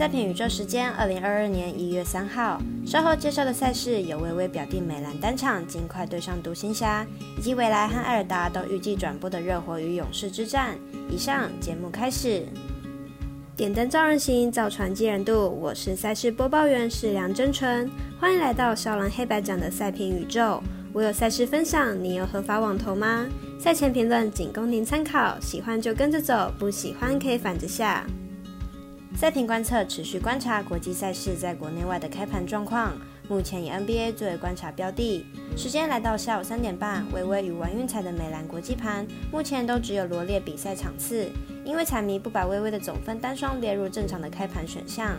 赛品宇宙时间，二零二二年一月三号。稍后介绍的赛事有微微表弟美兰单场尽快对上独行侠，以及未来和艾尔达都预计转播的热火与勇士之战。以上节目开始。点灯照人行，造船机人度。我是赛事播报员是梁真纯，欢迎来到少狼黑白奖的赛评宇宙。我有赛事分享，你有合法网投吗？赛前评论仅供您参考，喜欢就跟着走，不喜欢可以反着下。赛评观测持续观察国际赛事在国内外的开盘状况，目前以 NBA 作为观察标的。时间来到下午三点半，微微与玩运彩的美兰国际盘目前都只有罗列比赛场次，因为彩迷不把微微的总分单双列入正常的开盘选项。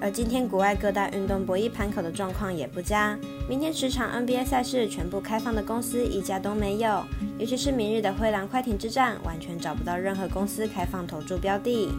而今天国外各大运动博弈盘口的状况也不佳，明天十场 NBA 赛事全部开放的公司一家都没有，尤其是明日的灰狼快艇之战，完全找不到任何公司开放投注标的。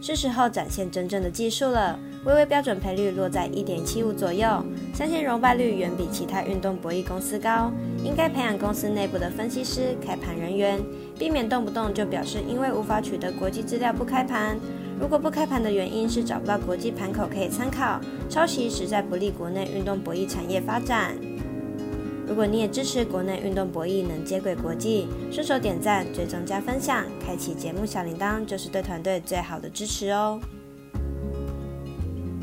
是时候展现真正的技术了。微微标准赔率落在一点七五左右，相信融败率远比其他运动博弈公司高。应该培养公司内部的分析师、开盘人员，避免动不动就表示因为无法取得国际资料不开盘。如果不开盘的原因是找不到国际盘口可以参考，抄袭实在不利国内运动博弈产业发展。如果你也支持国内运动博弈能接轨国际，顺手点赞、追踪加分享，开启节目小铃铛，就是对团队最好的支持哦。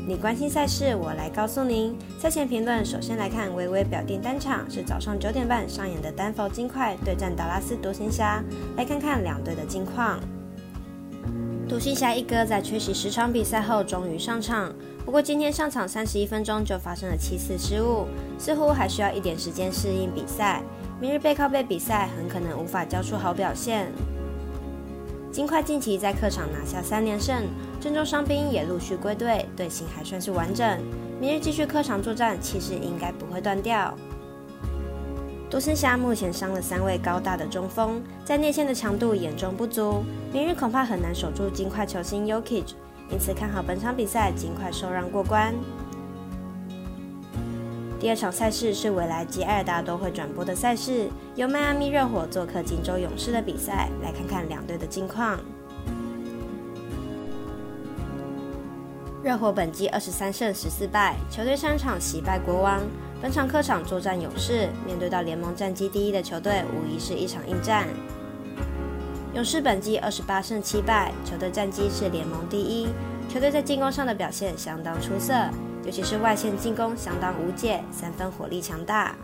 你关心赛事，我来告诉您。赛前评论，首先来看微微表定单场是早上九点半上演的丹佛金块对战达拉斯独行侠，来看看两队的近况。独行侠一哥在缺席十场比赛后终于上场。不过今天上场三十一分钟就发生了七次失误，似乎还需要一点时间适应比赛。明日背靠背比赛很可能无法交出好表现。金块近期在客场拿下三连胜，郑州伤兵也陆续归队，队形还算是完整。明日继续客场作战，气势应该不会断掉。独行侠目前伤了三位高大的中锋，在内线的强度严重不足，明日恐怕很难守住金块球星 Yokich。因此看好本场比赛尽快受让过关。第二场赛事是未来及艾尔达都会转播的赛事，由迈阿密热火做客金州勇士的比赛，来看看两队的近况。热火本季二十三胜十四败，球队上场惜败国王，本场客场作战勇士，面对到联盟战绩第一的球队，无疑是一场硬战。勇士本季二十八胜七败，球队战绩是联盟第一。球队在进攻上的表现相当出色，尤其是外线进攻相当无解，三分火力强大。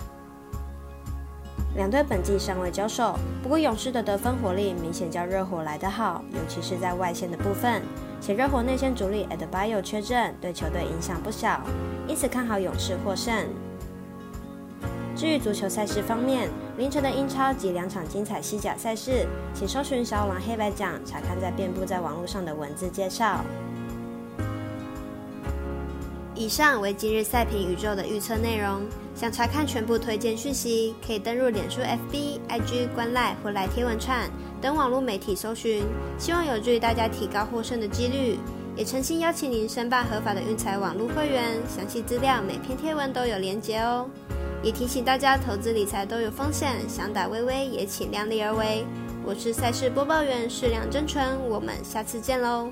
两队本季尚未交手，不过勇士的得分火力明显较热火来得好，尤其是在外线的部分。且热火内线主力 Adbio 缺阵，对球队影响不小，因此看好勇士获胜。至于足球赛事方面，凌晨的英超及两场精彩西甲赛事，请搜寻小狼黑白奖，查看在遍布在网络上的文字介绍。以上为今日赛评宇宙的预测内容。想查看全部推荐讯息，可以登入脸书、FB、IG、观赖或来贴文串等网络媒体搜寻。希望有助于大家提高获胜的几率。也诚心邀请您申办合法的运财网络会员，详细资料每篇贴文都有连结哦。也提醒大家，投资理财都有风险，想打微微也请量力而为。我是赛事播报员，适量真纯，我们下次见喽。